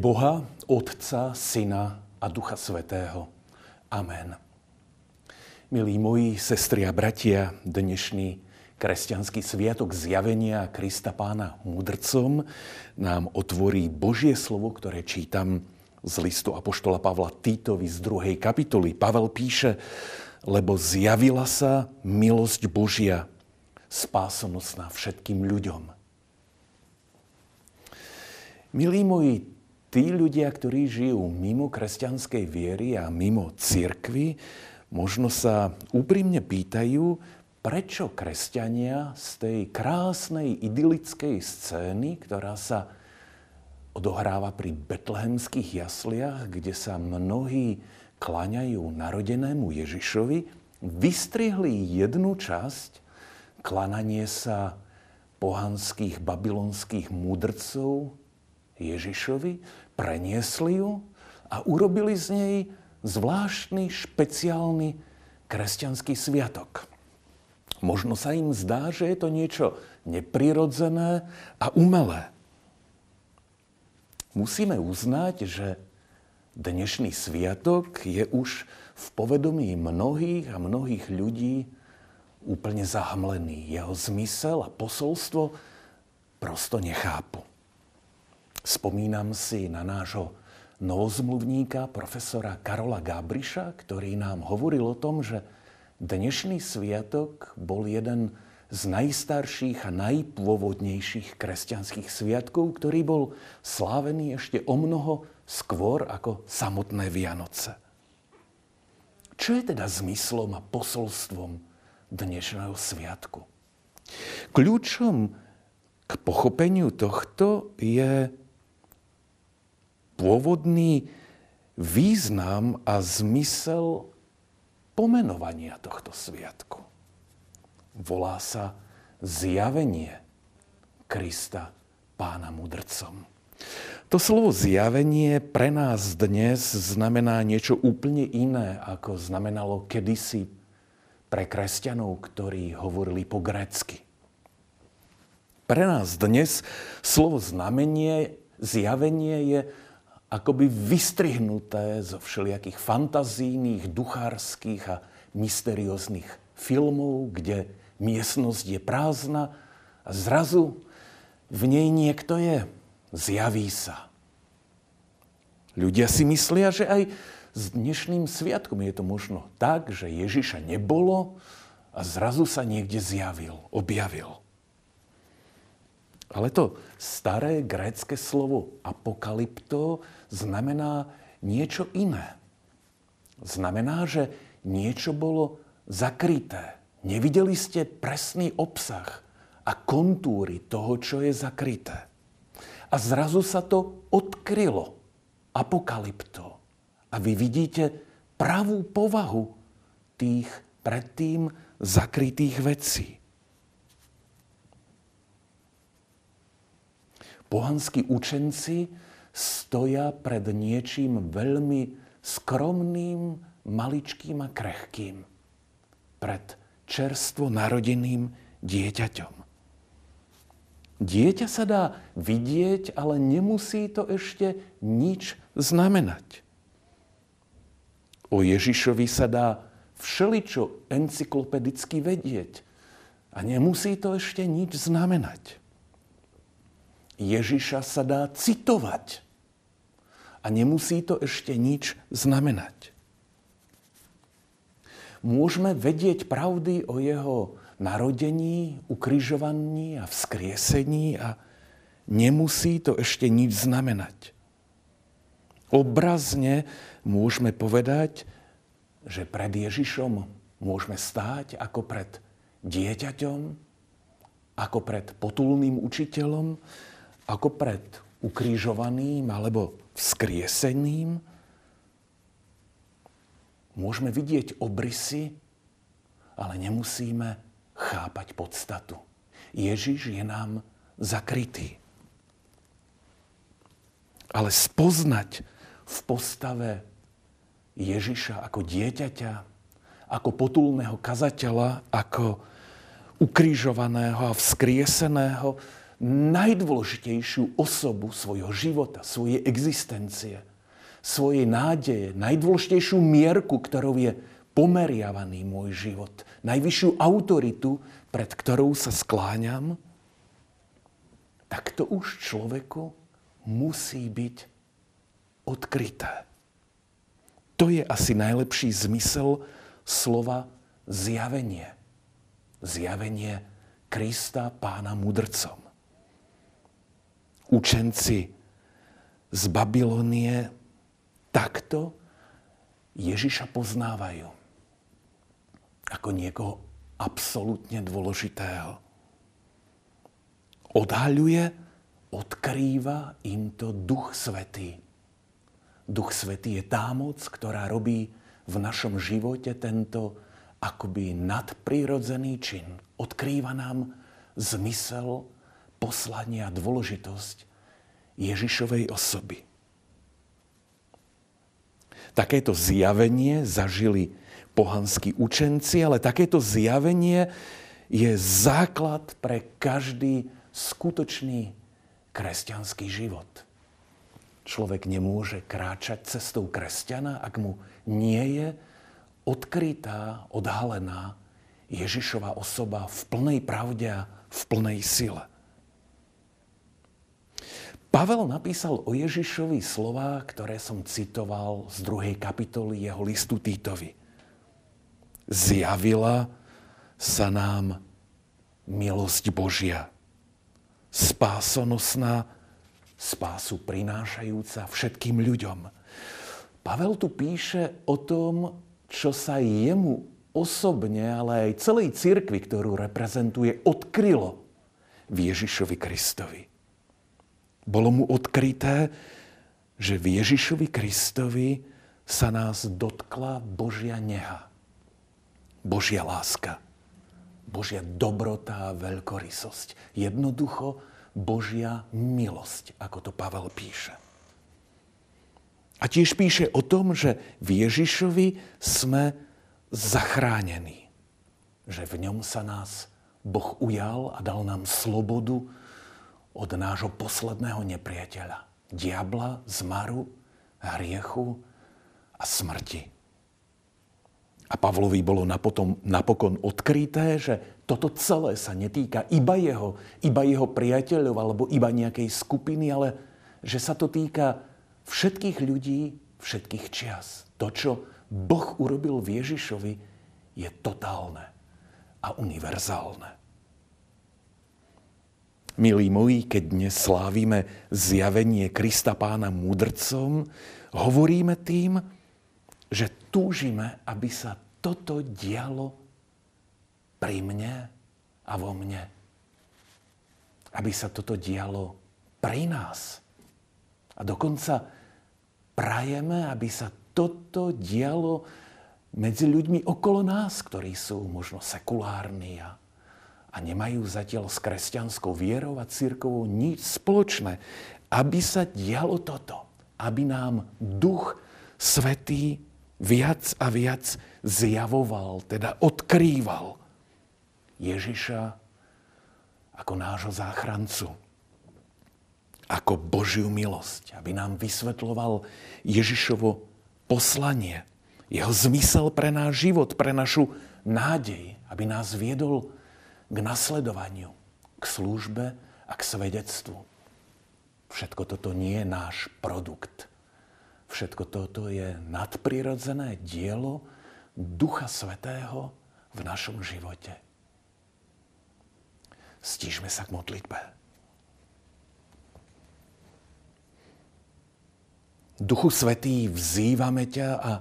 Boha, Otca, Syna a Ducha Svetého. Amen. Milí moji sestri a bratia, dnešný kresťanský sviatok zjavenia Krista Pána mudrcom nám otvorí Božie slovo, ktoré čítam z listu Apoštola Pavla Týtovi z druhej kapitoly. Pavel píše, lebo zjavila sa milosť Božia, spásonosná všetkým ľuďom. Milí moji, tí ľudia, ktorí žijú mimo kresťanskej viery a mimo cirkvy, možno sa úprimne pýtajú, prečo kresťania z tej krásnej idylickej scény, ktorá sa odohráva pri betlehemských jasliach, kde sa mnohí klaňajú narodenému Ježišovi, vystrihli jednu časť, klananie sa pohanských babylonských mudrcov, Ježišovi, preniesli ju a urobili z nej zvláštny, špeciálny kresťanský sviatok. Možno sa im zdá, že je to niečo neprirodzené a umelé. Musíme uznať, že dnešný sviatok je už v povedomí mnohých a mnohých ľudí úplne zahmlený. Jeho zmysel a posolstvo prosto nechápu. Spomínam si na nášho novozmluvníka, profesora Karola Gábriša, ktorý nám hovoril o tom, že dnešný sviatok bol jeden z najstarších a najpôvodnejších kresťanských sviatkov, ktorý bol slávený ešte o mnoho skôr ako samotné Vianoce. Čo je teda zmyslom a posolstvom dnešného sviatku? Kľúčom k pochopeniu tohto je pôvodný význam a zmysel pomenovania tohto sviatku. Volá sa zjavenie Krista pána mudrcom. To slovo zjavenie pre nás dnes znamená niečo úplne iné, ako znamenalo kedysi pre kresťanov, ktorí hovorili po grécky. Pre nás dnes slovo znamenie, zjavenie je akoby vystrihnuté zo všelijakých fantazijných, duchárskych a mysterióznych filmov, kde miestnosť je prázdna a zrazu v nej niekto je. Zjaví sa. Ľudia si myslia, že aj s dnešným sviatkom je to možno tak, že Ježiša nebolo a zrazu sa niekde zjavil, objavil. Ale to staré grécke slovo apokalypto znamená niečo iné. Znamená, že niečo bolo zakryté. Nevideli ste presný obsah a kontúry toho, čo je zakryté. A zrazu sa to odkrylo. Apokalypto. A vy vidíte pravú povahu tých predtým zakrytých vecí. Pohanskí učenci stoja pred niečím veľmi skromným, maličkým a krehkým. Pred čerstvo narodeným dieťaťom. Dieťa sa dá vidieť, ale nemusí to ešte nič znamenať. O Ježišovi sa dá všeličo encyklopedicky vedieť a nemusí to ešte nič znamenať. Ježiša sa dá citovať. A nemusí to ešte nič znamenať. Môžeme vedieť pravdy o jeho narodení, ukrižovaní a vzkriesení a nemusí to ešte nič znamenať. Obrazne môžeme povedať, že pred Ježišom môžeme stáť ako pred dieťaťom, ako pred potulným učiteľom, ako pred ukrižovaným alebo vzkrieseným. Môžeme vidieť obrysy, ale nemusíme chápať podstatu. Ježiš je nám zakrytý. Ale spoznať v postave Ježiša ako dieťaťa, ako potulného kazateľa, ako ukrižovaného a vzkrieseného, najdôležitejšiu osobu svojho života, svojej existencie, svojej nádeje, najdôležitejšiu mierku, ktorou je pomeriavaný môj život, najvyššiu autoritu, pred ktorou sa skláňam, tak to už človeku musí byť odkryté. To je asi najlepší zmysel slova zjavenie. Zjavenie Krista pána mudrcom. Učenci z Babylonie takto Ježiša poznávajú ako niekoho absolútne dôležitého. Odhaľuje, odkrýva im to Duch Svetý Duch Svetý je tá moc, ktorá robí v našom živote tento akoby nadprirodzený čin. Odkrýva nám zmysel, poslania a dôležitosť Ježišovej osoby. Takéto zjavenie zažili pohanskí učenci, ale takéto zjavenie je základ pre každý skutočný kresťanský život. Človek nemôže kráčať cestou kresťana, ak mu nie je odkrytá, odhalená Ježišova osoba v plnej pravde a v plnej sile. Pavel napísal o Ježišovi slova, ktoré som citoval z druhej kapitoly jeho listu Týtovi. Zjavila sa nám milosť Božia, spásonosná spásu prinášajúca všetkým ľuďom. Pavel tu píše o tom, čo sa jemu osobne, ale aj celej cirkvi, ktorú reprezentuje, odkrylo v Ježišovi Kristovi. Bolo mu odkryté, že v Ježišovi Kristovi sa nás dotkla Božia neha, Božia láska, Božia dobrota a veľkorysosť. Jednoducho Božia milosť, ako to Pavel píše. A tiež píše o tom, že v Ježišovi sme zachránení. Že v ňom sa nás Boh ujal a dal nám slobodu od nášho posledného nepriateľa. Diabla, zmaru, hriechu a smrti. A Pavlovi bolo napokon, napokon odkryté, že toto celé sa netýka iba jeho, iba jeho priateľov alebo iba nejakej skupiny, ale že sa to týka všetkých ľudí, všetkých čias. To, čo Boh urobil v Ježišovi, je totálne a univerzálne. Milí moji, keď dnes slávime zjavenie Krista pána mudrcom, hovoríme tým, že túžime, aby sa toto dialo pri mne a vo mne. Aby sa toto dialo pri nás. A dokonca prajeme, aby sa toto dialo medzi ľuďmi okolo nás, ktorí sú možno sekulárni a, a nemajú zatiaľ s kresťanskou vierou a církovou nič spoločné. Aby sa dialo toto. Aby nám Duch Svetý viac a viac zjavoval, teda odkrýval Ježiša ako nášho záchrancu, ako Božiu milosť, aby nám vysvetloval Ježišovo poslanie, jeho zmysel pre náš život, pre našu nádej, aby nás viedol k nasledovaniu, k službe a k svedectvu. Všetko toto nie je náš produkt Všetko toto je nadprirodzené dielo Ducha Svetého v našom živote. Stížme sa k modlitbe. Duchu Svetý, vzývame ťa a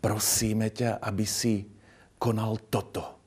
prosíme ťa, aby si konal toto.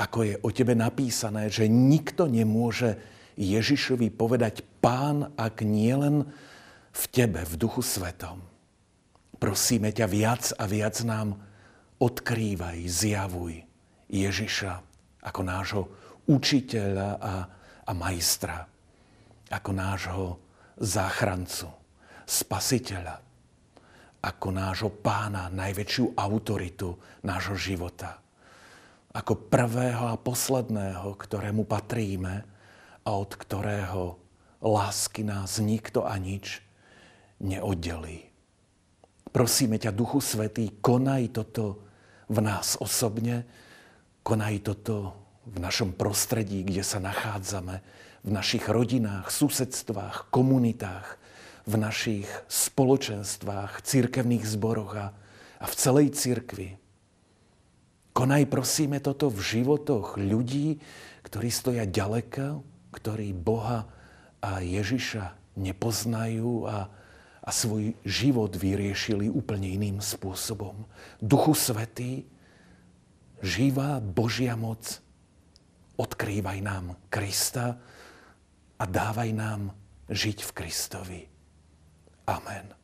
Ako je o tebe napísané, že nikto nemôže Ježišovi povedať pán, ak nie len v Tebe, v Duchu Svetom. Prosíme ťa viac a viac nám odkrývaj, zjavuj Ježiša ako nášho učiteľa a, a majstra, ako nášho záchrancu, spasiteľa, ako nášho pána, najväčšiu autoritu nášho života, ako prvého a posledného, ktorému patríme a od ktorého lásky nás nikto a nič neoddelí. Prosíme ťa, Duchu Svetý, konaj toto v nás osobne, konaj toto v našom prostredí, kde sa nachádzame, v našich rodinách, susedstvách, komunitách, v našich spoločenstvách, církevných zboroch a, a v celej církvi. Konaj prosíme toto v životoch ľudí, ktorí stoja ďaleko, ktorí Boha a Ježiša nepoznajú a, a svoj život vyriešili úplne iným spôsobom. Duchu Svetý, živá Božia moc, odkrývaj nám Krista a dávaj nám žiť v Kristovi. Amen.